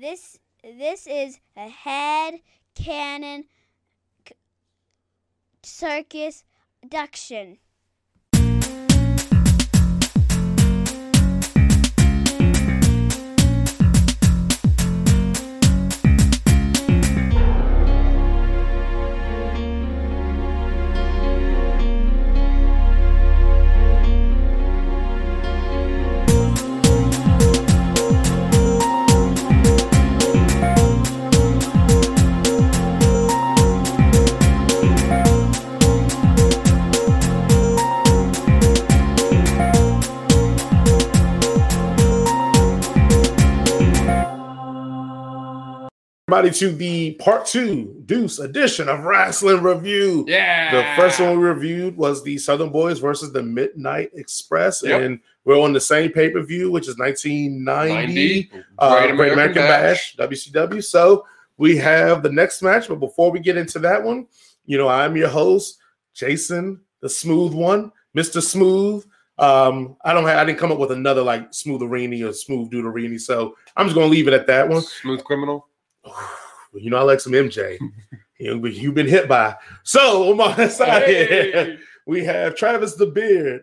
This this is a head cannon circus production. Everybody to the part two Deuce edition of Wrestling Review. Yeah. The first one we reviewed was the Southern Boys versus the Midnight Express, Yep. and we're on the same pay per view, which is 1990. 90. uh, Great Great American, Bash. WCW. So we have the next match, but before we get into that one, you know, I'm your host, Jason, the smooth one, Mr. Smooth. Um, I don't have, I didn't come up with another like smooth Arini or smooth Duderini, so I'm just gonna leave it at that one. Smooth criminal. You know, I like some MJ. You know, You've been hit by. So on my side Hey. we have Travis the Beard.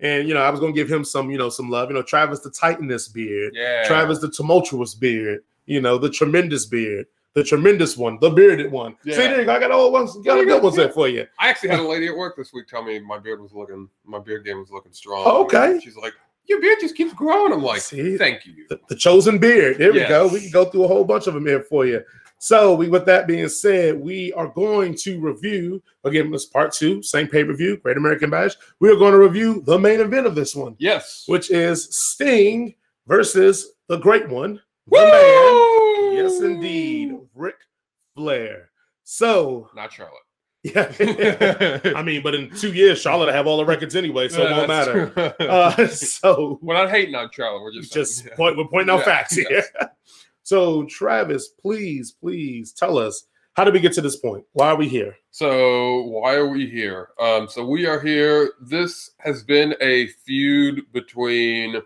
And you know, I was gonna give him some, you know, some love. You know, Travis the Titanous beard. Yeah. Travis the tumultuous beard, you know, the tremendous beard, the tremendous one, the bearded one. Yeah. See, there you go. I got all ones, got a good ones there for you. I actually had a lady at work this week tell me my beard was looking, my beard game was looking strong. Okay. She's like, your beard just keeps growing. I'm like, See? thank you. The, the chosen beard. There we go. We can go through a whole bunch of them here for you. So, we with that being said, we are going to review again. This part two, same pay per view, Great American Bash. We are going to review the main event of this one, Yes. which is Sting versus the Great One, the Woo! man. Yes, indeed, Ric Flair. So, Not Charlotte. Yeah. I mean, but in two years, Charlotte will have all the records anyway, so it won't matter. Uh, so we're not hating on Charlotte. We're just just yeah. point, we're pointing out Yeah, facts here. so, Travis, please, please tell us how did we get to this point? Why are we here? So why are we here? Um, so we are here. This has been a feud between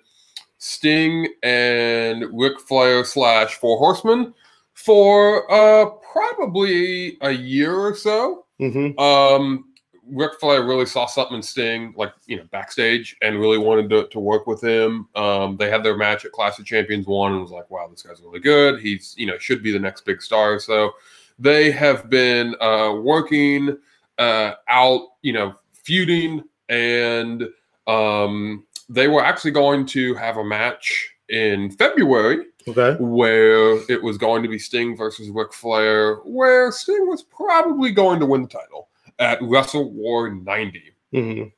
Sting and Ric Flair slash Four Horsemen for uh, probably a year or so. Mm-hmm. Um, Ric Flair really saw something in Sting, like you know, backstage, and really wanted to, to work with him. Um, they had their match at Clash of Champions one, and was like, "Wow, this guy's really good. He's you know should be the next big star." So they have been uh, working uh, out, you know, feuding, and um, they were actually going to have a match in February Okay. where it was going to be Sting versus Ric Flair, where Sting was probably going to win the title at WrestleWar 90. Mm-hmm.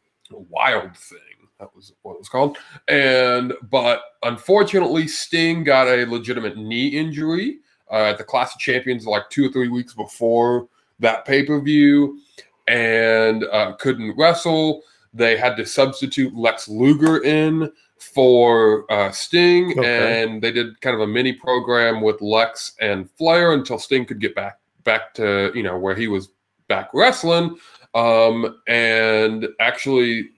Wild thing. That was what it was called. And but unfortunately, Sting got a legitimate knee injury uh, at the Clash of Champions like two or three weeks before that pay per view, and uh, couldn't wrestle. They had to substitute Lex Luger in for uh, Sting, Okay. and they did kind of a mini program with Lex and Flair until Sting could get back back to you know where he was back wrestling. Um, and actually,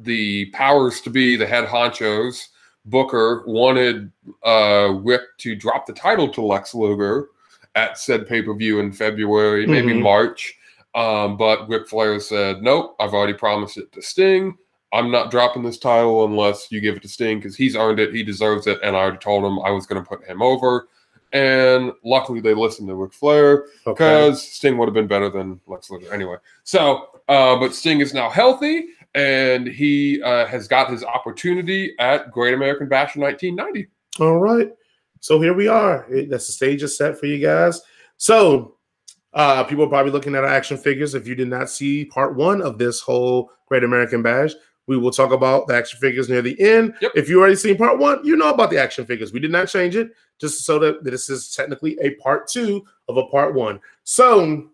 the powers to be, the head honchos, Booker wanted uh, Ric to drop the title to Lex Luger at said pay per view in February, maybe Mhm. March. Um, but Ric Flair said, Nope, I've already promised it to Sting. I'm not dropping this title unless you give it to Sting because he's earned it. He deserves it. And I already told him I was going to put him over. And luckily, they listened to Ric Flair Okay. because Sting would have been better than Lex Luger anyway. So, uh, but Sting is now healthy and he uh, has got his opportunity at Great American Bash in 1990. All right. So here we are. That's the stage is set for you guys. So uh people are probably looking at our action figures. If you did not see part one of this whole Great American Bash, we will talk about the action figures near the end. Yep. If you already seen part one, you know about the action figures. We did not change it, just so that this is technically a part two of a part one. So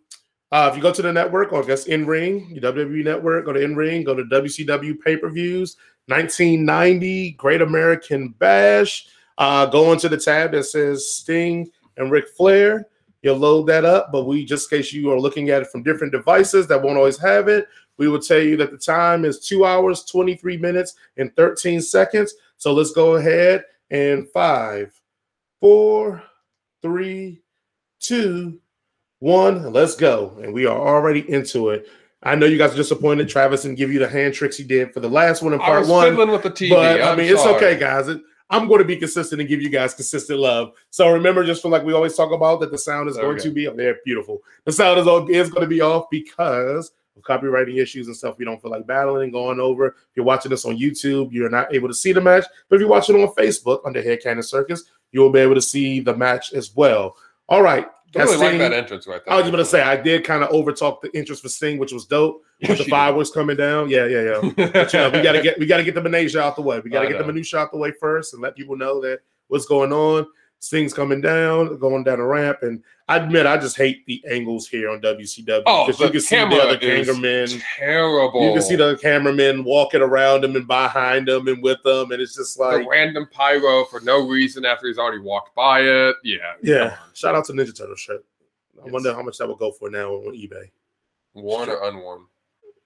uh, if you go to the network or I guess in ring, WWE network, go to in ring, go to WCW pay per views, 1990 Great American Bash. Uh, go into the tab that says Sting and Ric Flair. You'll load that up, but we just in case you are looking at it from different devices that won't always have it, we will tell you that the time is two hours, 23 minutes, and 13 seconds. So let's go ahead and five, four, three, two, one. Let's go. And we are already into it. I know you guys are disappointed. Travis didn't give you the hand tricks he did for the last one in I part was one. fiddling with the TV. But I I'm mean, it's okay, guys. It- I'm going to be consistent and give you guys consistent love. So remember, just from like we always talk about, that the sound is going Okay. to be up there. Beautiful. The sound is all is going to be off because of copywriting issues and stuff. We don't feel like battling and going over. If you're watching this on YouTube, you're not able to see the match. But if you're watching on Facebook under Head Cannon Circus, you'll be able to see the match as well. All right. I really like that entrance right there. I was just gonna say I did kind of overtalk the entrance for Sting, which was dope. With the fireworks coming down. Yeah, yeah, yeah. But, you know, we gotta get we gotta get the minutia out the way. We gotta I get the know. minutia out the way first and let people know that what's going on. Sting's coming down, going down the ramp, and I admit I just hate the angles here on WCW Oh, because the you can see the other cameramen. terrible. You can see the cameramen walking around them and behind them and with them, and it's just the like, random pyro for no reason after he's already walked by it. Yeah, yeah. Shout out to Ninja Turtle shirt. I Yes. wonder how much that will go for now on eBay. worn or unworn.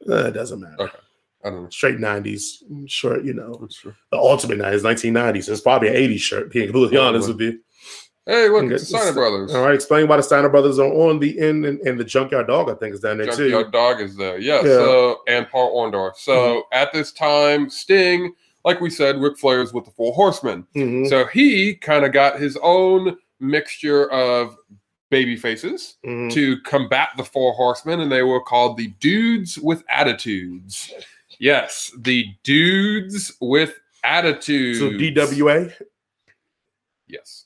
Uh, it doesn't matter. Okay. I don't know. Straight '90s shirt, you know, the ultimate '90s, 1990s. It's probably an '80s shirt. Being completely honest with you. Hey, look, it's the Steiner Brothers. All right, explain why the Steiner brothers are on the end and, and the Junkyard Dog, I think, is down there too. Junkyard Dog is there. Yeah, Yeah. Mm-hmm. So and Paul Orndorff. So at this time, Sting, like we said, Ric Flair's with the Four Horsemen. Mhm, So he kind of got his own mixture of baby faces mhm. to combat the Four Horsemen, and they were called the Dudes with Attitudes. Yes, the Dudes with Attitudes. So DWA. Yes,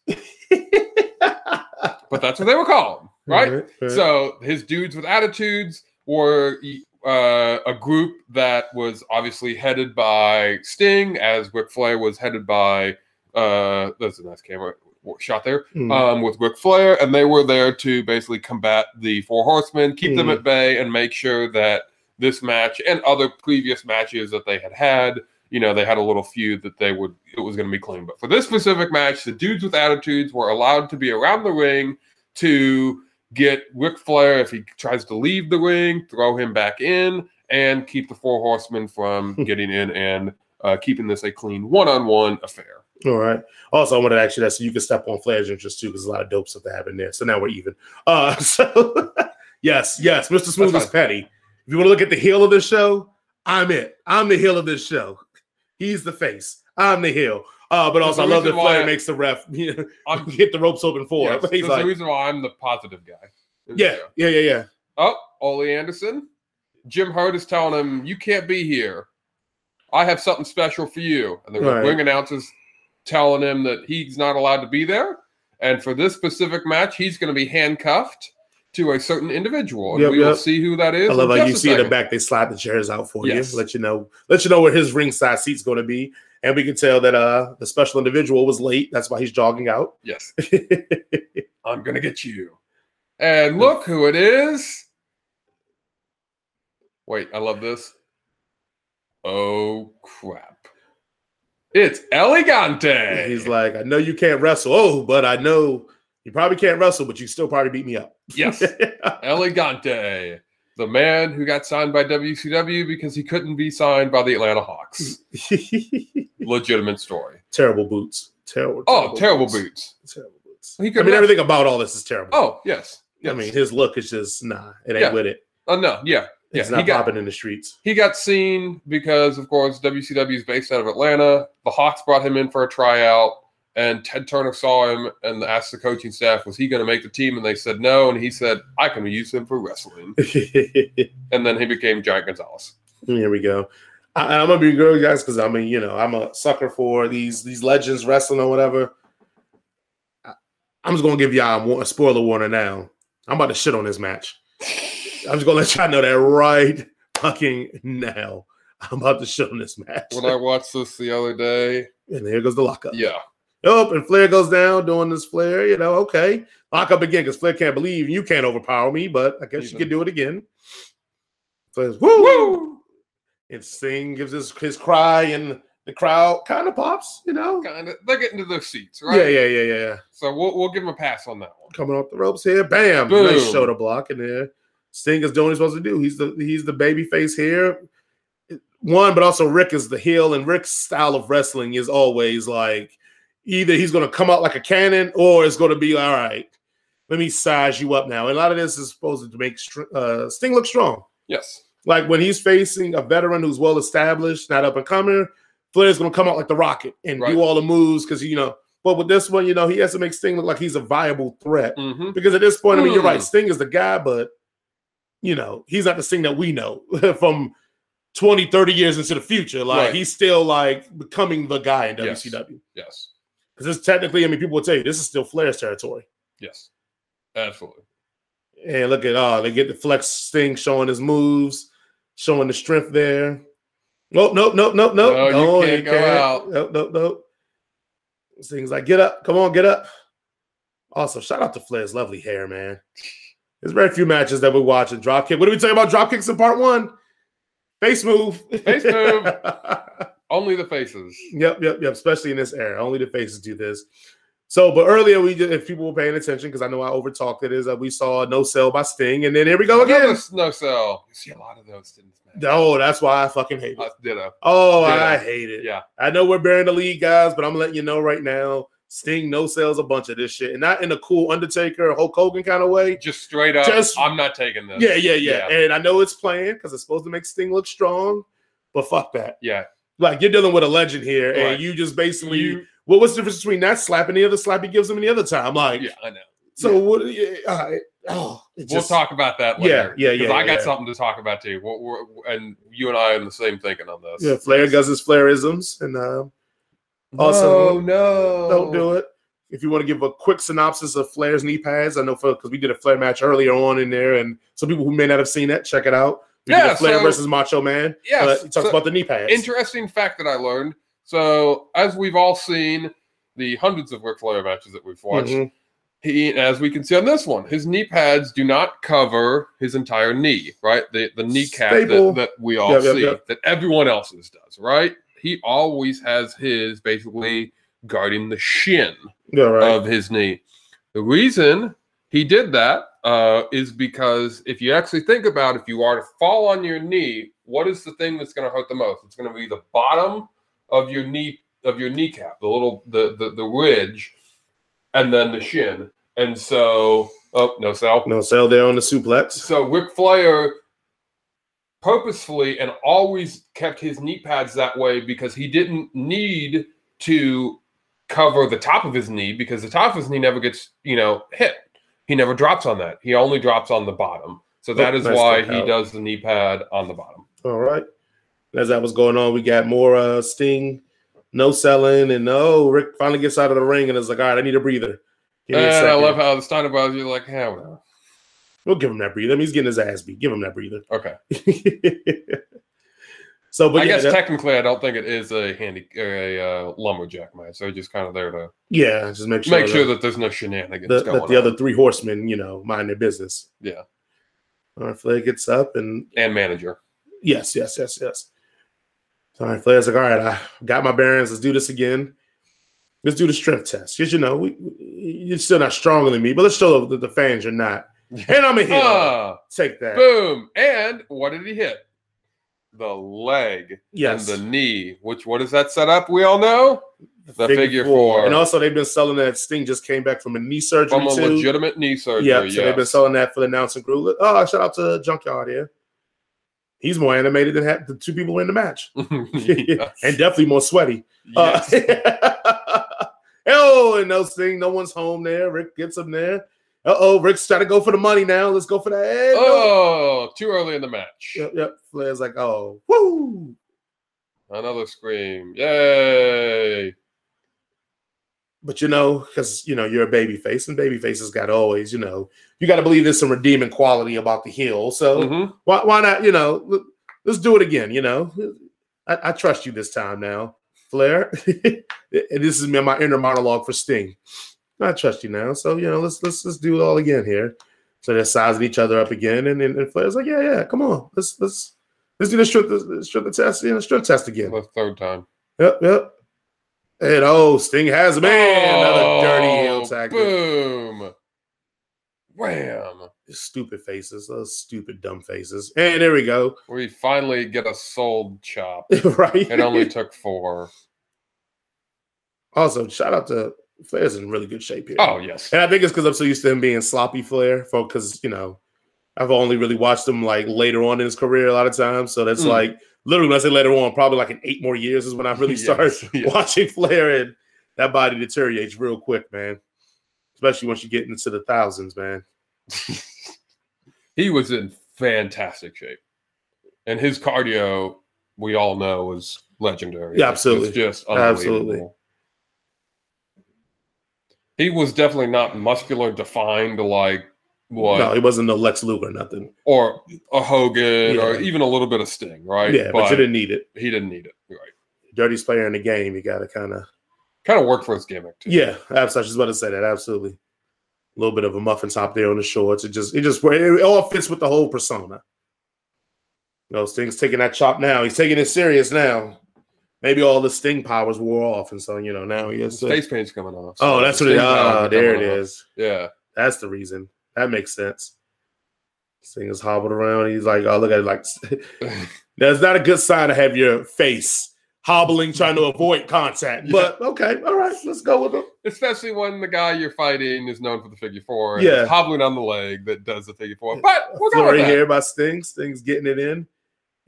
but that's what they were called, right? Right, right. So his dudes with attitudes were uh, a group that was obviously headed by Sting, as Ric Flair was headed by. Uh, that's a nice camera shot there Mhm. um, with Ric Flair, and they were there to basically combat the Four Horsemen, keep them Mhm. at bay, and make sure that this match and other previous matches that they had had, you know, they had a little feud that they would it was going to be clean. But for this specific match, the dudes with attitudes were allowed to be around the ring to get Ric Flair if he tries to leave the ring, throw him back in, and keep the Four Horsemen from getting in and uh, keeping this a clean one-on-one affair. All right. Also, I wanted to ask you that so you can step on Flair's interest too, because a lot of dope stuff that happened there. So now we're even. Uh, so yes, yes, Mr. Smooth is petty. If you want to look at the heel of this show, I'm it. I'm the heel of this show. He's the face. I'm the heel. Uh, but also, I love that Flair makes the ref you know, get the ropes open for Yes, him. He's like, the reason why I'm the positive guy. yeah, yeah, yeah, yeah. Oh, Ole Anderson. Jim Herd is telling him, "You can't be here. I have something special for you." And the Right. ring announcers telling him that he's not allowed to be there. And for this specific match, he's going to be handcuffed to a certain individual, and Yep, we will see who that is. I love how you see in the back they slide the chairs out for Yes. you, let you know, let you know where his ringside seat's going to be, and we can tell that uh the special individual was late. That's why he's jogging out. Yes, I'm going to get you. And look who it is. Wait, I love this. Oh crap! It's El Gigante. He's like, I know you can't wrestle. Oh, but I know you probably can't wrestle, but you still probably beat me up. Yes, El Gigante, the man who got signed by WCW because he couldn't be signed by the Atlanta Hawks. Legitimate story. terrible boots. Terrible. Oh, terrible boots. Terrible boots. He I mean, everything about all this is terrible. Oh, yes. yes. I mean, his look is just nah. It ain't Yeah. with it. oh no, yeah, yeah. It's not got popping in the streets. he got seen because, of course, WCW is based out of Atlanta. The Hawks brought him in for a tryout, and Ted Turner saw him and asked the coaching staff, "Was he going to make the team?" And they said no, and he said, "I can use him for wrestling." And then he became Giant Gonzalez. Here we go. I, I'm gonna be good, guys, because I mean, you know, I'm a sucker for these these legends wrestling or whatever. I, I'm just gonna give y'all a, a spoiler warning now. I'm about to shit on this match. I'm just gonna let y'all know that right fucking now. I'm about to shit on this match. When I watched this the other day, and there goes the lockup. yeah, Oh, and Flair goes down doing this Flair. You know, okay, lock up again because Flair can't believe you can't overpower me, but I guess you Even. can do it again. Flair's woo, woo, and Sting gives his his cry, and the crowd kind of pops. You know, kind of. They're getting to their seats, right? yeah, yeah, yeah, yeah, yeah. So we'll we'll give him a pass on that one. Coming off the ropes here, bam, Boom. nice shoulder block, and there Sting is doing what he's supposed to do. He's the he's the baby face here. One, but also Ric is the heel, and Ric's style of wrestling is always like either he's going to come out like a cannon or it's going to be all right. Let me size you up now. And a lot of this is supposed to make uh, Sting look strong. Yes. Like when he's facing a veteran who's well established, not up and coming, Flair's going to come out like the Rocket and Right. do all the moves because you know. But with this one, you know, he has to make Sting look like he's a viable threat hmm because at this point, I mean, you're right. Hmm. Sting is the guy, but you know, he's not the Sting that we know from 20, 30 years into the future. Like Right. he's still like becoming the guy in Yes. WCW. Yes. Because it's technically, I mean, people would tell you this is still Flair's territory. Yes. Absolutely. And look at oh, they get the flex thing showing his moves, showing the strength there. Nope, nope, nope, nope, nope. No, you No, can't go out. Nope, nope, nope. Things like, get up, come on, get up. Also, shout out to Flair's lovely hair, man. There's very few matches that we watch and dropkick. What did we tell you about dropkicks in part one? Face move. Face move. Only the faces. Yep, yep, yep. Especially in this era, only the faces do this. So, but earlier we did, if people were paying attention, because I know I overtalked it, is that we saw no sell by Sting, and then here we go again. Another no sell. You see a lot of those in this match. Oh, that's why I fucking hate it. Uh, ditto. Oh, Yeah. I hate it. Yeah. I know we're bearing the lead, guys, but I'm letting you know right now, Sting no sells a bunch of this shit, and not in a cool Undertaker, Hulk Hogan kind of way. Just straight up. Just- I'm not taking this. Yeah, yeah, yeah, Yeah. And I know it's planned because it's supposed to make Sting look strong, but fuck that. Yeah. Like you're dealing with a legend here, Right. and you just basically You, Well, what's the difference between that slap and the other slap he gives him any other time? Like, yeah, I know. so what? Yeah, all right. Oh, we'll talk about that Yeah, later. yeah, 'cause yeah, I got yeah. something to talk about too. We're, we're, and you and I are in the same thinking on this. Yeah, Flair does his Flairisms, and uh, Also, no, no, don't do it. If you want to give a quick synopsis of Flair's knee pads, I know for because we did a Flair match earlier on in there, and some people who may not have seen that, check it out. Yeah, Flair so- versus Macho Man. Yeah, uh, he talks so- about the knee pads. Interesting fact that I learned. So, as we've all seen the hundreds of Ric Flair matches that we've watched, Mhm. he, as we can see on this one, his knee pads do not cover his entire knee, right? The the kneecap that, that we all Yep, yep, see, yep. that everyone else's does, right? He always has his basically guarding the shin Yeah, right. of his knee. The reason he did that uh, is because if you actually think about if you are to fall on your knee, what is the thing that's going to hurt the most? It's going to be the bottom of your knee of your kneecap, the little the the, the ridge, and then the shin. And so, oh no, sell, no sell there on the suplex. So Ric Flair purposefully and always kept his knee pads that way because he didn't need to cover the top of his knee because the top of his knee never gets, you know, hit. He never drops on that. He only drops on the bottom. So that is why he does the knee pad on the bottom. All right. As that was going on, we got more uh Sting, no selling, and oh, Ric finally gets out of the ring and is like, all right, I need a breather. Give And I love how the Steiner Brothers, you're like, whatever. We'll give him that breather. I mean, he's getting his ass beat. Give him that breather. Okay. so, but I yeah, guess that- technically, I don't think it is a handy a uh, lumberjack match. They're just kind of there to yeah, just make sure, make sure that, that there's no shenanigans the, going that the on. other three horsemen, you know, mind their business. Yeah. All right, Flair gets up and and manager. yes, yes, yes, yes. All right, Flair's like, all right, I got my bearings. Let's do this again. Let's do the strength test. Because, you know, we, you're still not stronger than me, but let's show the, the fans you're not. And I'm a heel. Ah, Take that. boom. And what did he hit? The leg Yes. and the knee. Which what is that set up? We all know the figure four. And also, they've been selling that. Sting just came back from a knee surgery, from a too. legitimate knee surgery. Yeah, so they've been selling that for the announcing crew. Oh, shout out to Junkyard here. He's more animated than the two people in the match, and definitely more sweaty. Yes. Uh, oh, and no thing, no one's home there. Ric gets him there. Uh oh, Ric's trying to go for the money now. Let's go for that. Hey, no. oh, too early in the match. Yep, yep. Flair's like, oh, woo. Another scream. Yay. But you know, because you know you're a baby face, and baby faces got always, you know, you got to believe there's some redeeming quality about the heel. So Mhm. why, why not? You know, let- let's do it again. You know, I, I trust you this time now, Flair. and this is me my inner monologue for Sting. I trust you now, so you know, let's let's let's do it all again here. So they're sizing each other up again, and, and, and Flair's like, yeah, yeah, come on, let's let's let's do the strength the strength test, you know, strength test again. The third time. Yep, yep. And oh, Sting has a man, another dirty oh, heel Oh, tactic. Boom. Wham. Stupid faces, those stupid dumb faces. And there we go. We finally get a sold chop. right. It only took four. Also, shout out to Flair's in really good shape here. Oh yes. And I think it's because I'm so used to him being sloppy Flair, for because you know, I've only really watched him like later on in his career a lot of times. So that's Mm. like literally when I say later on, probably like in eight more years is when I really Yes, start yes. watching Flair and that body deteriorates real quick, man. Especially once you get into the thousands, man. he was in fantastic shape, and his cardio, we all know, was legendary. Yeah, It was absolutely. just Absolutely. He was definitely not muscular defined like what No, he wasn't no Lex Luger or nothing. or a Hogan or even a little bit of Sting, right? Yeah, but, you didn't need it. he didn't need it, right? Dirtiest player in the game, you gotta kind of Kind of work for his gimmick too. Yeah, absolutely. I was just about to say that. Absolutely. A little bit of a muffin top there on the shorts. It just, it just, it all fits with the whole persona. Those Sting's taking that chop now. He's taking it serious now. Maybe all the sting powers wore off, and so you know now he has. Face paint's coming off. so oh, that's what it. Ah, there it coming off. is. Yeah. That's the reason. That makes sense. Sting is hobbled around. He's like, oh, look at it. Like, that's not a good sign to have your face hobbling, trying to avoid contact. But okay, all right, let's go with it. Especially when the guy you're fighting is known for the figure four. and Yeah. hobbling on the leg that does the figure four. But we're going flurry with that. here by Sting. Sting's getting it in,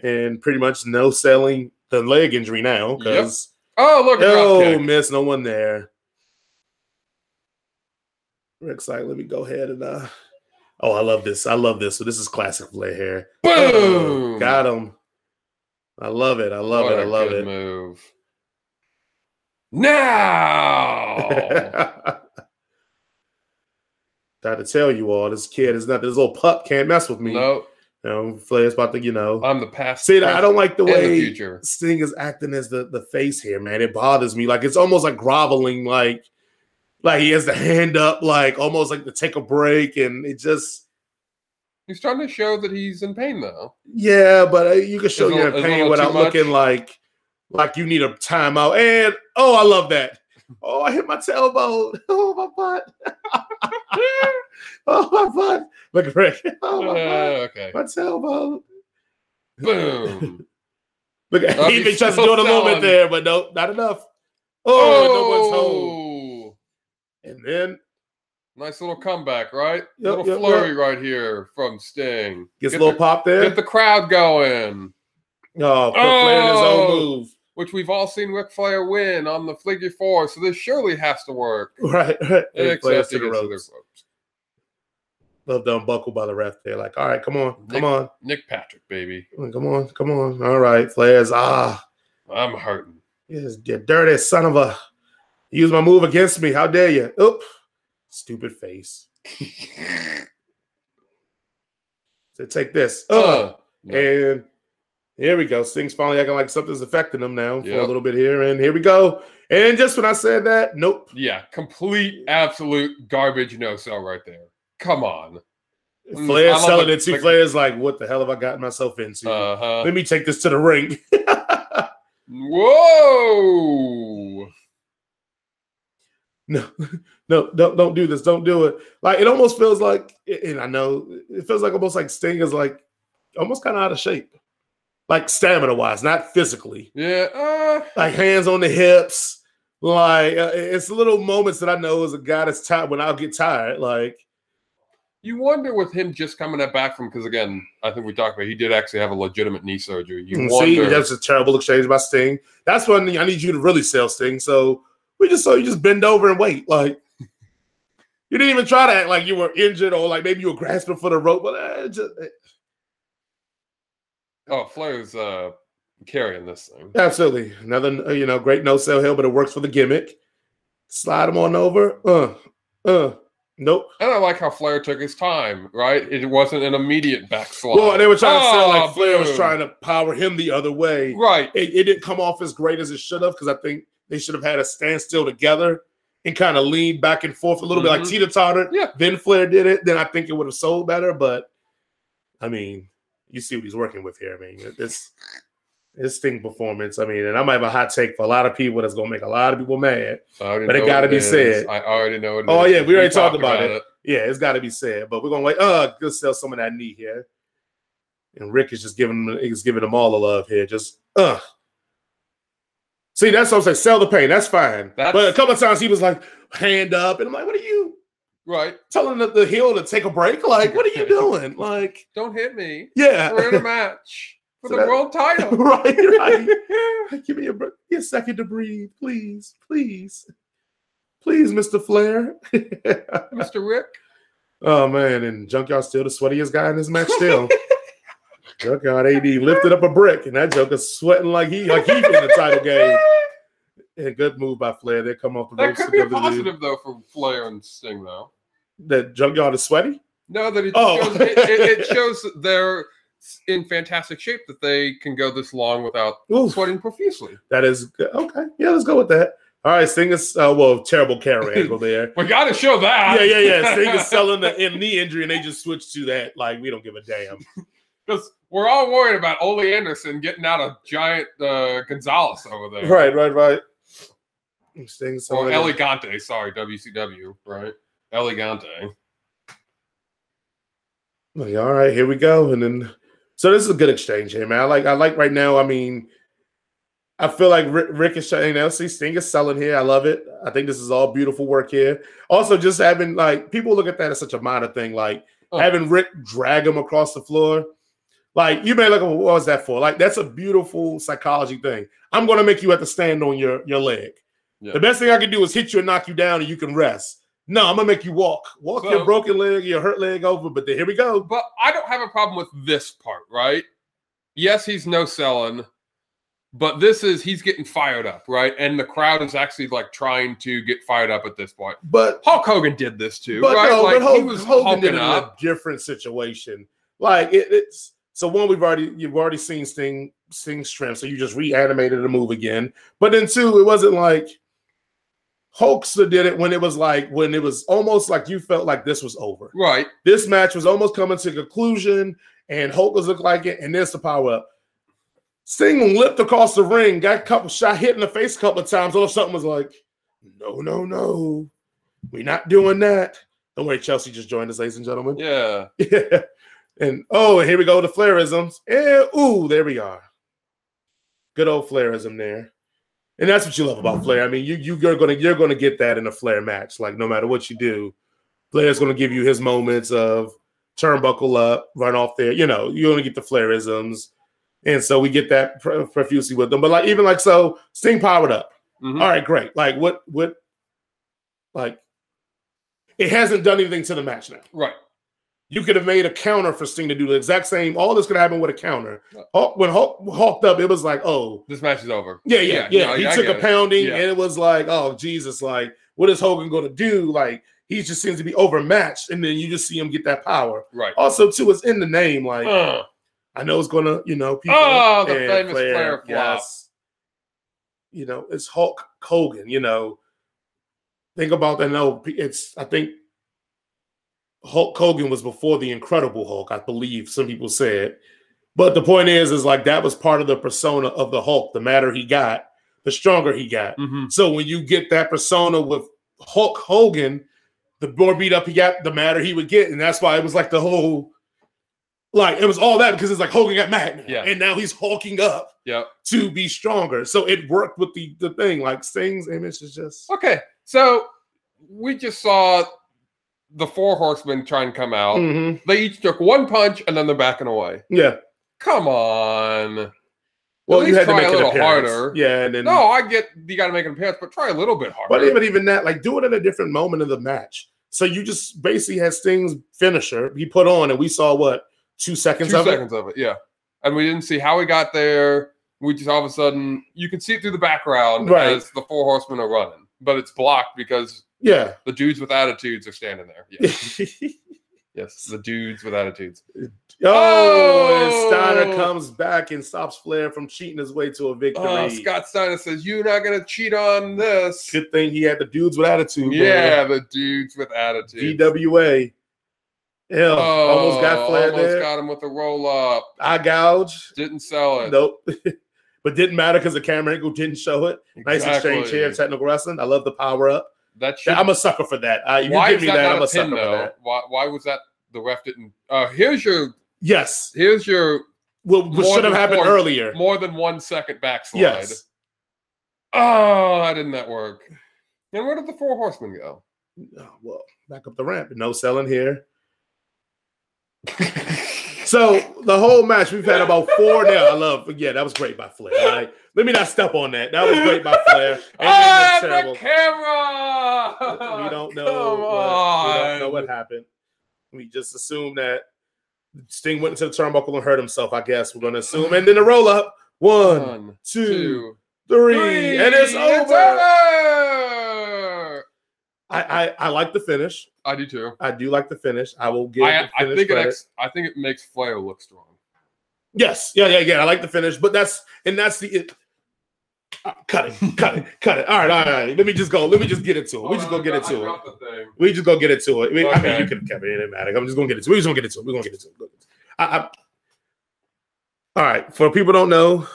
and pretty much no selling the leg injury now because Oh, look, oh, miss, no one there. Ric's like, let me go ahead and uh. Oh, I love this. I love this. So this is classic Flair here. Boom. got him. I love it. I love What it. I love good it. Move. Now. Got to tell you all, this kid is not this little pup can't mess with me. no, You know, Flair's about to, you know. I'm the past. See, I don't like the way the. Sting is acting as the, the face here, man. It bothers me. Like it's almost like groveling, like like he has the hand up, like almost like to take a break, and it just He's trying to show that he's in pain, though. yeah. But uh, you can show you're in pain without looking like like you need a timeout. And oh, I love that. Oh, I hit my tailbone. Oh my butt. oh my butt. Look at Ric. Oh my butt. Uh, okay. My tailbone. Boom. Look at Oh, he even he's tries to do it a little bit there, but no, not enough. Oh, no one's home. Oh, And then nice little comeback, right? Yep, little yep, flurry right here from Sting. gets Get a little the- pop there. Get the crowd going, oh, Flair his own Oh. move. Which we've all seen Ric Flair win on the figure four, so this surely has to work. Right, right. Except to he the gets ropes. ropes. Love the unbuckle by the ref there. Like, all right, come on, Nick- come on, Nick Patrick, baby. come on, come on. All right, Flair's ah, I'm hurting. yes, you dirty son of a. Use my move against me. How dare you? Oop, stupid face. So take this. Uh, Uh, no. And here we go. Sting's finally acting like something's affecting him now for a little bit here. And here we go. And just when I said that, nope. yeah, complete, absolute garbage no sell right there. Come on. I selling it. Like- Flair's like, what the hell have I gotten myself into? Uh huh. Let me take this to the ring. Whoa. no, no, don't don't do this. Don't do it. Like it almost feels like, and I know it feels like almost like Sting is like almost kind of out of shape, like stamina wise, not physically. Yeah. Uh, Like hands on the hips. Like uh, it's little moments that I know as a guy that's tired when I'll get tired. Like you wonder with him just coming back from because again, I think we talked about he did actually have a legitimate knee surgery. You Mm, see, wonder. that's a terrible exchange by Sting. That's when I need you to really sell Sting. So we just so you just bend over and wait. Like you didn't even try to act like you were injured or like maybe you were grasping for the rope, but uh, just, oh, Flair's uh, carrying this thing. Absolutely. Another, uh, you know, great no sell hill, but it works for the gimmick. Slide him on over. Uh, uh, nope. And I like how Flair took his time, right? It wasn't an immediate backslide. Well, they were trying to sell Oh, like Flair was trying to power him the other way. Right. It, it didn't come off as great as it should have because I think they should have had a standstill together and kind of leaned back and forth a little bit like teeter totter. Yeah. Then Flair did it. Then I think it would have sold better. But I mean, you see what he's working with here. I mean, this his Sting performance. I mean, and I might have a hot take for a lot of people that's gonna make a lot of people mad. But it gotta what be is. said. I already know it. Oh, is. yeah, we already talked about it. it. Yeah, it's got to be said. But we're gonna wait. Uh, let's sell some of that knee here. And Ric is just giving him, is giving them all the love here. Just uh. See, that's what I'm saying. Sell the pain. That's fine. That's- but a couple of times he was like, hand up. And I'm like, what are you Right. telling the, the heel to take a break? Like, what are you doing? Like, Don't hit me. yeah. We're in a match for So the that- world title. right, right. Give me a, br- give me a second to breathe, please, please, please, Mr. Flair. Mr. Ric. oh man, and Junkyard still the sweatiest guy in this match. Still, Junkyard AD lifted up a brick, and that Joker's sweating like he like he in the title game. And good move by Flair. They come off the That ropes could be a positive though for Flair and Sting though. That Junkyard is sweaty. No, that it, Oh. shows, it, it, it shows they're in fantastic shape that they can go this long without Oof. sweating profusely. That is good. okay. Yeah, let's go with that. All right, Sting is uh, well, terrible camera angle there. We got to show that. yeah, yeah, yeah. Sting is selling the knee injury, and they just switched to that. Like we don't give a damn. Because we're all worried about Ole Anderson getting out a giant uh, Gonzalez over there. Right, right, right. Sting Or selling. El Gigante, sorry, WCW, right? El Gigante. Like, all right, here we go. And then, so this is a good exchange here, man. I like, I like right now. I mean, I feel like Ric, Ric is showing. You know, see, Sting is selling here. I love it. I think this is all beautiful work here. Also, just having like people look at that as such a minor thing, like Oh. having Ric drag him across the floor. Like you may look, what was that for? Like that's a beautiful psychology thing. I'm going to make you have to stand on your your leg. Yeah. The best thing I can do is hit you and knock you down, and you can rest. No, I'm gonna make you walk, walk your broken leg, your hurt leg over. But then, here we go. But I don't have a problem with this part, right? Yes, he's no selling, but this is he's getting fired up, right? And the crowd is actually like trying to get fired up at this point. But Hulk Hogan did this too, but right? no, like but Hulk, he was Hogan did it in a different situation. Like it, it's so one we've already you've already seen Sting Sting strength, so you just reanimated the move again. But then two, it wasn't like Hulkster did it when it was like when it was almost like you felt like this was over. Right. This match was almost coming to conclusion, and Hulk looked like it, and there's the power up. Sting lipped across the ring, got a couple shot hit in the face a couple of times. All of sudden was like, no, no, no. We're not doing that. Don't worry, Chelsea just joined us, ladies and gentlemen. Yeah. Yeah. And oh, and here we go, the flairisms. And ooh, there we are. Good old flairism there. And that's what you love about Flair. I mean, you, you you're gonna you're gonna get that in a Flair match. Like no matter what you do, Flair's gonna give you his moments of turnbuckle up, run off there. You know, you're gonna get the Flairisms. And so we get that profusely with them. But like even like so, Sting powered up. Mhm. All right, great. Like what what like it hasn't done anything to the match now. Right. You could have made a counter for Sting to do the exact same. All this could happen with a counter. Hulk, when Hulk hulked up, it was like, oh, This match is over. yeah, yeah, yeah. no, he took a it. pounding, Yeah. and it was like, oh, Jesus, like, what is Hogan going to do? Like, he just seems to be overmatched, and then you just see him get that power. Right. Also, too, it's in the name. Like, Uh, I know it's going to, you know, people. Oh, the famous Flair flop. You know, it's Hulk Hogan. You know, think about that. No, it's I think Hulk Hogan was before the Incredible Hulk. I believe some people said, but the point is, is like that was part of the persona of the Hulk. The madder he got, the stronger he got. mhm. So when you get that persona with Hulk Hogan, the more beat up he got, the madder he would get, and that's why it was like the whole, like it was all that because it's like Hogan got mad, now, Yeah. and now he's hulking up Yep. to be stronger. So it worked with the the thing. Like Sting's image is just Okay. So we just saw the four horsemen try and come out. Mhm. They each took one punch and then they're backing away. yeah. Come on. Well, you had to try make a little harder. Yeah, and then No, I get you got to make an appearance, but try a little bit harder. But even even that, like do it at a different moment of the match. So you just basically had Sting's finisher he put on, and we saw what two seconds two of seconds of it, yeah. And we didn't see how he got there. We just all of a sudden you can see it through the background Right. as the four horsemen are running, but it's blocked because it. Yeah. the dudes with attitudes are standing there. Yes, yes, the dudes with attitudes. oh, and Steiner Oh. comes back and stops Flair from cheating his way to a victory. Oh, Scott Steiner says you're not gonna cheat on this. Good thing he had the dudes with attitude. Yeah, the dudes with man. attitudes. GWA. Hell, almost got oh, Flair Oh, almost there. got him with a roll up. I gouged. Didn't sell it. Nope. but didn't matter because the camera angle didn't show it. Nice exchange here, technical wrestling. I love the power up. That should, I'm a sucker for that. Uh, you why give is me that, that, not I'm a pin for though? that. Why, why was that the ref didn't? Uh, here's your Yes. here's your Well, what should have happened earlier. more than one second backslide. Yes. Oh, that didn't that work? And where did the four horsemen go? Oh, well, back up the ramp. No selling here. So the whole match, we've had about four now. I love, yeah, that was great by Flair. All right, let me not step on that. That was great by Flair. And then the camera! we don't know. What, we don't know what happened. We just assume that Sting went into the turnbuckle and hurt himself. I guess we're going to assume, and then the roll up. One, One, two, two, three, and it's over. over. I, I I like the finish. I do too. I do like the finish. I will give. I, I think it. credit. Ex- I think it makes Flair look strong. Yes, yeah, yeah, yeah. I like the finish, but that's and that's the it. Uh, cut it, cut it, cut it. All right, all right. Let me just go. Let me just get into it. We just go get into it. We just go get into it. We- I mean, Okay. you kept it. It didn't matter. I'm just gonna get into it. We just gonna get into it. We're gonna get into it. I, I, all right. For people who don't know,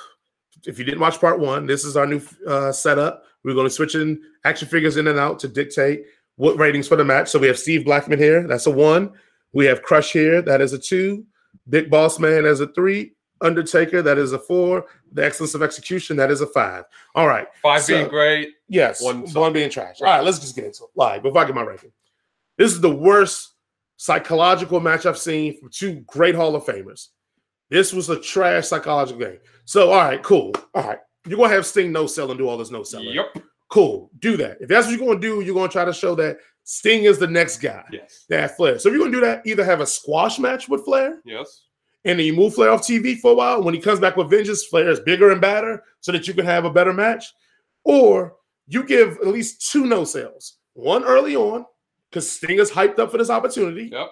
if you didn't watch part one, this is our new uh, setup. We're going to switch in action figures in and out to dictate what ratings for the match. So we have Steve Blackman here. That's a one. We have Crush here. That is a two. Big Boss Man as a three. Undertaker. That is a four. The Excellence of Execution. That is a five. All right. Five So- being great. Yes, One one, being trash. All right, let's just get into it. Live before I get my ranking. This is the worst psychological match I've seen from two great Hall of Famers. This was a trash psychological game. So, all right, cool. All right, you're gonna have Sting no sell and do all this no selling. Yep. Cool. Do that. If that's what you're gonna do, you're gonna try to show that Sting is the next guy. Yes. That Flair. So if you're gonna do that, either have a squash match with Flair Yes. and then you move Flair off TV for a while. When he comes back with vengeance, Flair is bigger and badder so that you can have a better match. Or you give at least two no sales. One early on, because Sting is hyped up for this opportunity. Yep.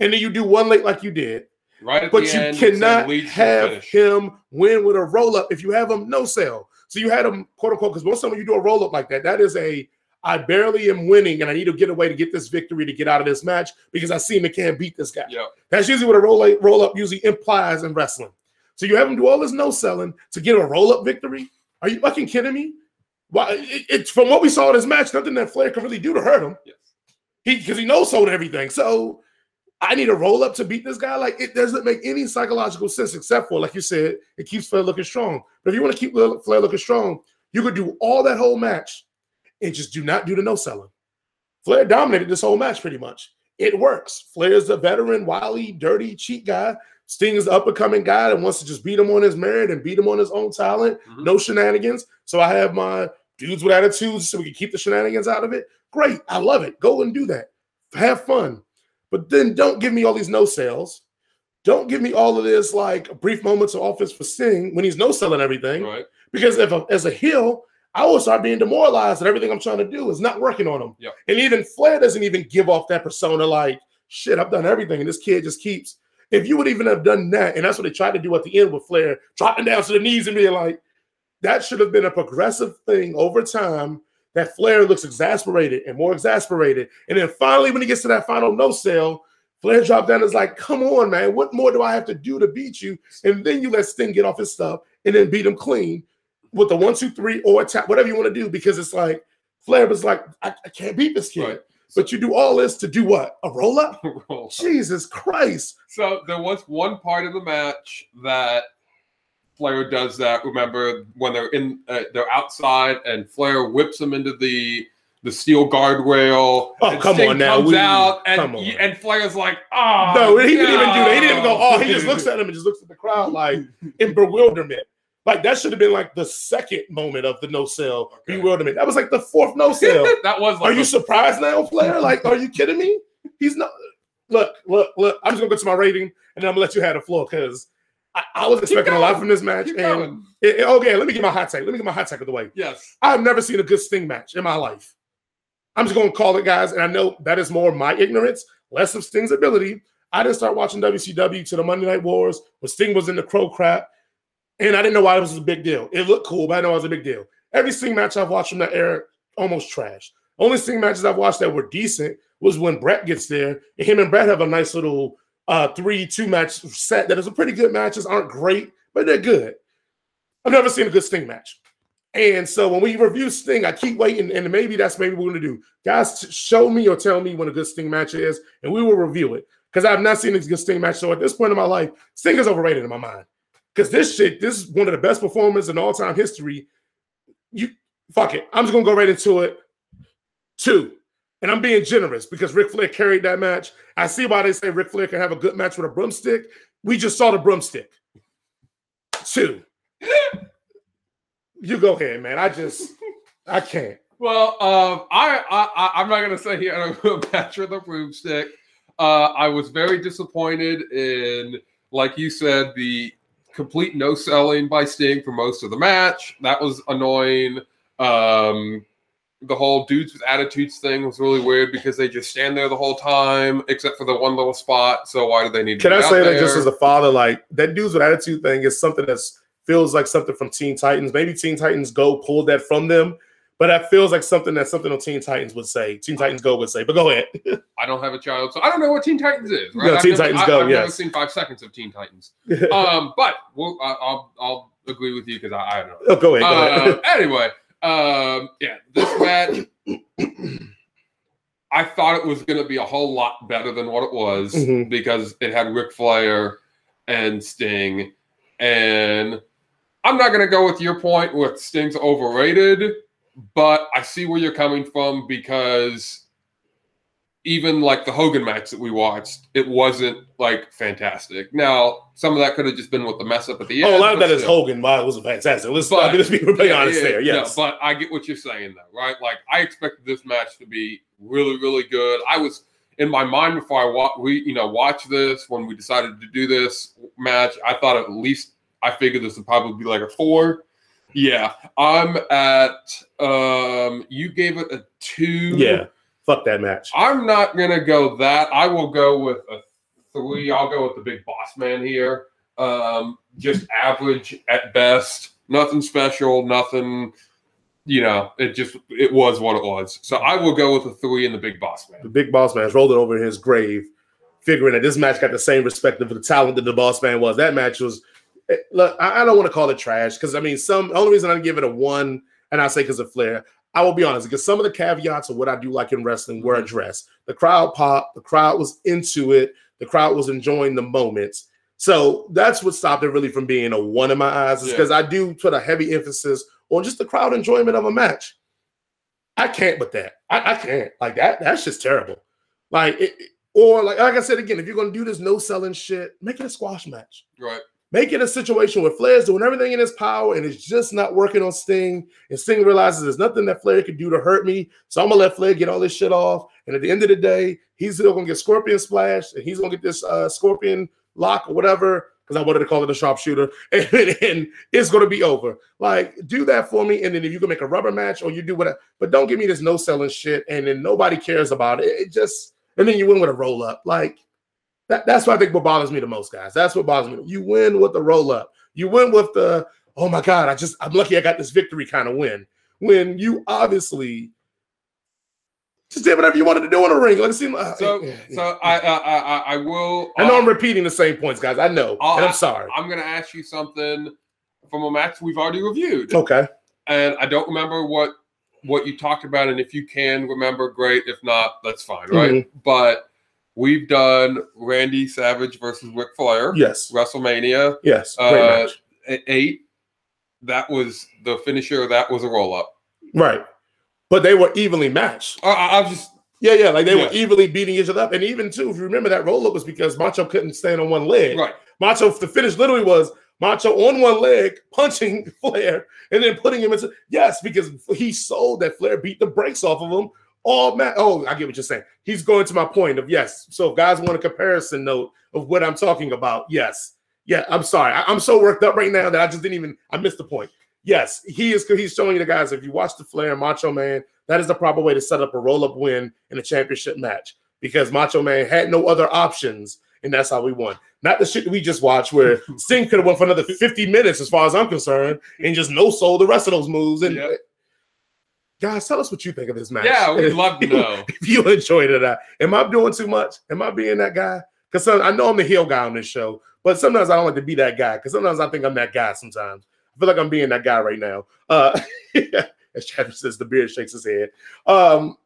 And then you do one late like you did. Right But you end, cannot leads to the have him win with a roll up if you have him no sell. So you had him, quote unquote, because most of when you do a roll up like that, that is a I barely am winning and I need to get away to get this victory to get out of this match because I seem to can't beat this guy. Yep. That's usually what a roll roll up usually implies in wrestling. So you have him do all this no selling to get a roll up victory. Are you fucking kidding me? Why? It, it's from what we saw in this match, nothing that Flair could really do to hurt him. Yes. He because he knows sold everything. So I need a roll up to beat this guy. Like it doesn't make any psychological sense except for, like you said, it keeps Flair looking strong. But if you want to keep Flair looking strong, you could do all that whole match and just do not do the no selling. Flair dominated this whole match pretty much. It works. Flair's the veteran, wily, dirty, cheat guy. Sting is the up and coming guy that wants to just beat him on his merit and beat him on his own talent. Mhm. No shenanigans. So I have my dudes with attitudes so we can keep the shenanigans out of it. Great. I love it. Go and do that. Have fun. But then don't give me all these no sales. Don't give me all of this like brief moments of office for Sting when he's no selling everything. Right. Because if a, as a heel, I will start being demoralized that everything I'm trying to do is not working on him. Yep. And even Flair doesn't even give off that persona like, shit, I've done everything. And this kid just keeps. If you would even have done that, and that's what they tried to do at the end with Flair, dropping down to the knees and being like, that should have been a progressive thing over time that Flair looks exasperated and more exasperated. And then finally, when he gets to that final no sale, Flair dropped down and is like, come on, man, what more do I have to do to beat you? And then you let Sting get off his stuff and then beat him clean with the one, two, three, or attack, whatever you want to do, because it's like Flair was like, I, I can't beat this kid. Right. But you do all this to do what? A roll up? Roll up. Jesus Christ. So there was one part of the match that Flair does that. Remember when they're in, uh, they're outside, and Flair whips them into the the steel guardrail. Oh, and come Sting on now. Comes We- out, and come on. and Flair's like, oh no, he didn't even do that. He didn't even go, oh, he just looks at him and just looks at the crowd like in bewilderment. Like that should have been like the second moment of the no sell Okay. bewilderment. That was like the fourth no sell. that was. Like Are you surprised now, Flair? Like, are you kidding me? He's not. Look, look, look. I'm just gonna go to my rating and then I'm gonna let you have the floor because I, I was expecting a lot from this match. And it- it- okay, let me get my hot take. Let me get my hot take of the way. Yes. I've never seen a good Sting match in my life. I'm just gonna call it, guys, and I know that is more my ignorance, less of Sting's ability. I didn't start watching WCW to the Monday Night Wars when Sting was in the crow crap, and I didn't know why it was a big deal. It looked cool, but I know it was a big deal. Every Sting match I've watched from that era, almost trash. Only Sting matches I've watched that were decent was when Bret gets there, and him and Bret have a nice little uh, three-two match set that is a pretty good matches. aren't great, but they're good. I've never seen a good Sting match. And so when we review Sting, I keep waiting, and maybe that's maybe we're gonna do. Guys, show me or tell me when a good Sting match is, and we will review it. Because I've not seen a good Sting match. So at this point in my life, Sting is overrated in my mind. Because this shit, this is one of the best performances in all-time history. You fuck it. I'm just gonna go right into it. Two. And I'm being generous because Ric Flair carried that match. I see why they say Ric Flair can have a good match with a broomstick. We just saw the broomstick. Two. you go ahead, man. I just I can't. Well, um, I, I I'm not gonna say he had a match with a broomstick. Uh, I was very disappointed in, like you said, the complete no selling by Sting for most of the match. That was annoying. Um, the whole dudes with attitudes thing was really weird because they just stand there the whole time, except for the one little spot. So why do they need? To? Can I say that just as a father, like that dudes with attitude thing is something that feels like something from Teen Titans. Maybe Teen Titans Go pulled that from them, but that feels like something that something on Teen Titans would say. Teen Titans Go would say. But go ahead. I don't have a child, so I don't know what Teen Titans is. Right? No, I've Teen never, Titans I, Go, I've never seen five seconds of Teen Titans. Um, but we'll, I, I'll I'll agree with you because I, I don't know. oh, go ahead. Go Uh, ahead. anyway, um, yeah, this match, I thought it was going to be a whole lot better than what it was Mhm. because it had Ric Flair and Sting. And I'm not going to go with your point with Sting's overrated, but I see where you're coming from because even like the Hogan match that we watched, it wasn't like fantastic. Now, some of that could have just been with the mess up at the end. oh, a lot of but that is still. Hogan. Wow, it was fantastic. Let's, But- I mean, let's be really Yeah, honest yeah, there. yeah, Yes. but I get what you're saying though, right? Like I expected this match to be really, really good. I was in my mind before I wa- we you know watched this when we decided to do this match. I thought at least I figured this would probably be like a four. Yeah, I'm at. um You gave it a two. yeah. Fuck that match. I'm not gonna go that. I will go with a three. I'll go with the big boss man here. Um, just average at best. Nothing special. Nothing. You know, it just it was what it was. So I will go with a three in the big boss man. The big boss man's rolling over in his grave, figuring that this match got the same respect of the talent that the boss man was. That match was eh, look, I, I don't want to call it trash because I mean, some the only reason I give it a one, and I say because of Flair. I will be honest, because some of the caveats of what I do like in wrestling were mm-hmm. addressed. The crowd popped, the crowd was into it, the crowd was enjoying the moments. So that's what stopped it really from being a one in my eyes, is Yeah. because I do put a heavy emphasis on just the crowd enjoyment of a match. I can't with that. I, I can't. Like that, that's just terrible. Like it, it- or like like I said again, if you're gonna do this no selling shit, make it a squash match. Right. Make it a situation where Flair's doing everything in his power and it's just not working on Sting. And Sting realizes there's nothing that Flair can do to hurt me. So I'm gonna let Flair get all this shit off. And at the end of the day, he's still gonna get Scorpion Splash and he's gonna get this uh, Scorpion lock or whatever. Because I wanted to call it a sharpshooter, and, and it's gonna be over. Like, do that for me, and then if you can make a rubber match or you do whatever, but don't give me this no selling shit, and then nobody cares about it. It just, and then you win with a roll up. Like, that, that's what I think what bothers me the most, guys. That's what bothers me. You win with the roll up. You win with the, oh my God, I just, I'm lucky I got this victory kind of win. When you obviously just did whatever you wanted to do in the ring. Like, it seemed like, So yeah, yeah. so I I I, I- I will. I know uh, I'm repeating the same points, guys. I know. I'll- and I'm sorry. I'm gonna ask you something from a match we've already reviewed. Okay. and I don't remember what what you talked about. And if you can remember, great. If not, that's fine, right? Mm-hmm. But we've done Randy Savage versus Ric Flair, Yes. WrestleMania Yes. Great Uh, match. eight. That was the finisher. That was a roll up. Right. But they were evenly matched. I, I, I just Yeah, yeah. Like they Yeah. were evenly beating each other up. And even too, if you remember that roll up was because Macho couldn't stand on one leg. right. Macho, the finish literally was Macho on one leg punching Flair and then putting him into yes, because he sold that Flair beat the brakes off of him. All man, oh, I get what you're saying. He's going to my point of yes. So if guys want a comparison note of what I'm talking about, yes, yeah. I'm sorry, I, am so worked up right now that I just didn't even I missed the point. Yes, he is. He's showing you the guys. If you watch the Flair and Macho Man, that is the proper way to set up a roll up win in a championship match because Macho Man had no other options, and that's how we won. Not the shit that we just watched where Sting could have won for another 50 minutes, as far as I'm concerned, and just no sold the rest of those moves. And Yep. Guys, tell us what you think of this match. Yeah, we'd love to know. if you enjoyed it. or not. Am I doing too much? Am I being that guy? Because I know I'm the heel guy on this show, but sometimes I don't like to be that guy because sometimes I think I'm that guy. Sometimes I feel like I'm being that guy right now. Uh, as Chad says, the beard shakes his head. Um,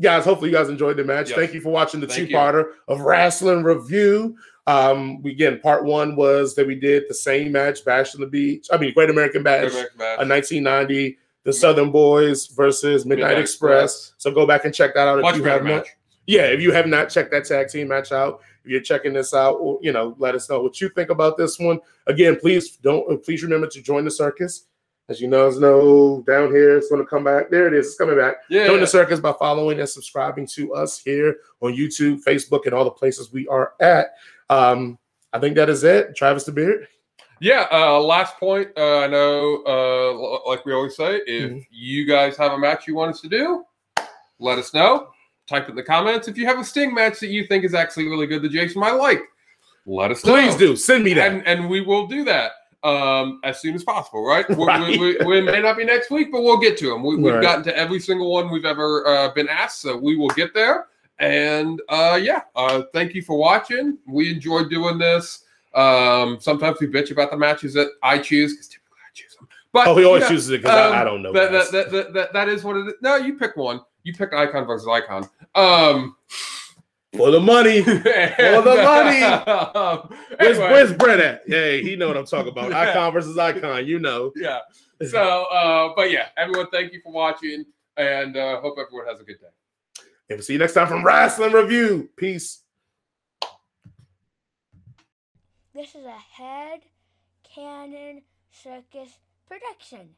guys, hopefully you guys enjoyed the match. Yes. Thank you for watching the two-parter of Wrestling Review. Um, we again, part one was that we did the same match, Bash on the Beach. I mean, Great American Bash, Great American a 1990 the Southern Boys versus Midnight, Midnight Express. Express. So go back and check that out if Much you have not. Yeah, if you have not checked that tag team match out, if you're checking this out, or, you know, let us know what you think about this one. Again, please don't please remember to join the circus. As you know, as know down here, it's going to come back. There it is. It's coming back. Yeah. Join the circus by following and subscribing to us here on YouTube, Facebook, and all the places we are at. Um, I think that is it. Travis the Beard. Yeah, uh, last point. Uh, I know, uh, like we always say, if Mhm. you guys have a match you want us to do, let us know. Type in the comments. If you have a Sting match that you think is actually really good that Jason might like, let us know. Please do send me that. And, and we will do that um, as soon as possible, right? We- Right. We, we, we may not be next week, but we'll get to them. We, we've Right. gotten to every single one we've ever uh, been asked, so we will get there. And uh, yeah, uh, thank you for watching. We enjoy doing this. Um, sometimes we bitch about the matches that I choose because typically I choose them. But oh, he always you know, chooses it because um, I, I don't know. that, that, that, that, that, that is what it is. No, you pick one. You pick icon versus icon. Um, For the money. for the money. Um, Where's, anyway. where's Bret at? Yeah, he know what I'm talking about. Yeah. Icon versus icon, you know. yeah. So, uh, but yeah, everyone, thank you for watching, and uh, hope everyone has a good day. And we'll see you next time from Wrestling Review. Peace. This is a head cannon circus production.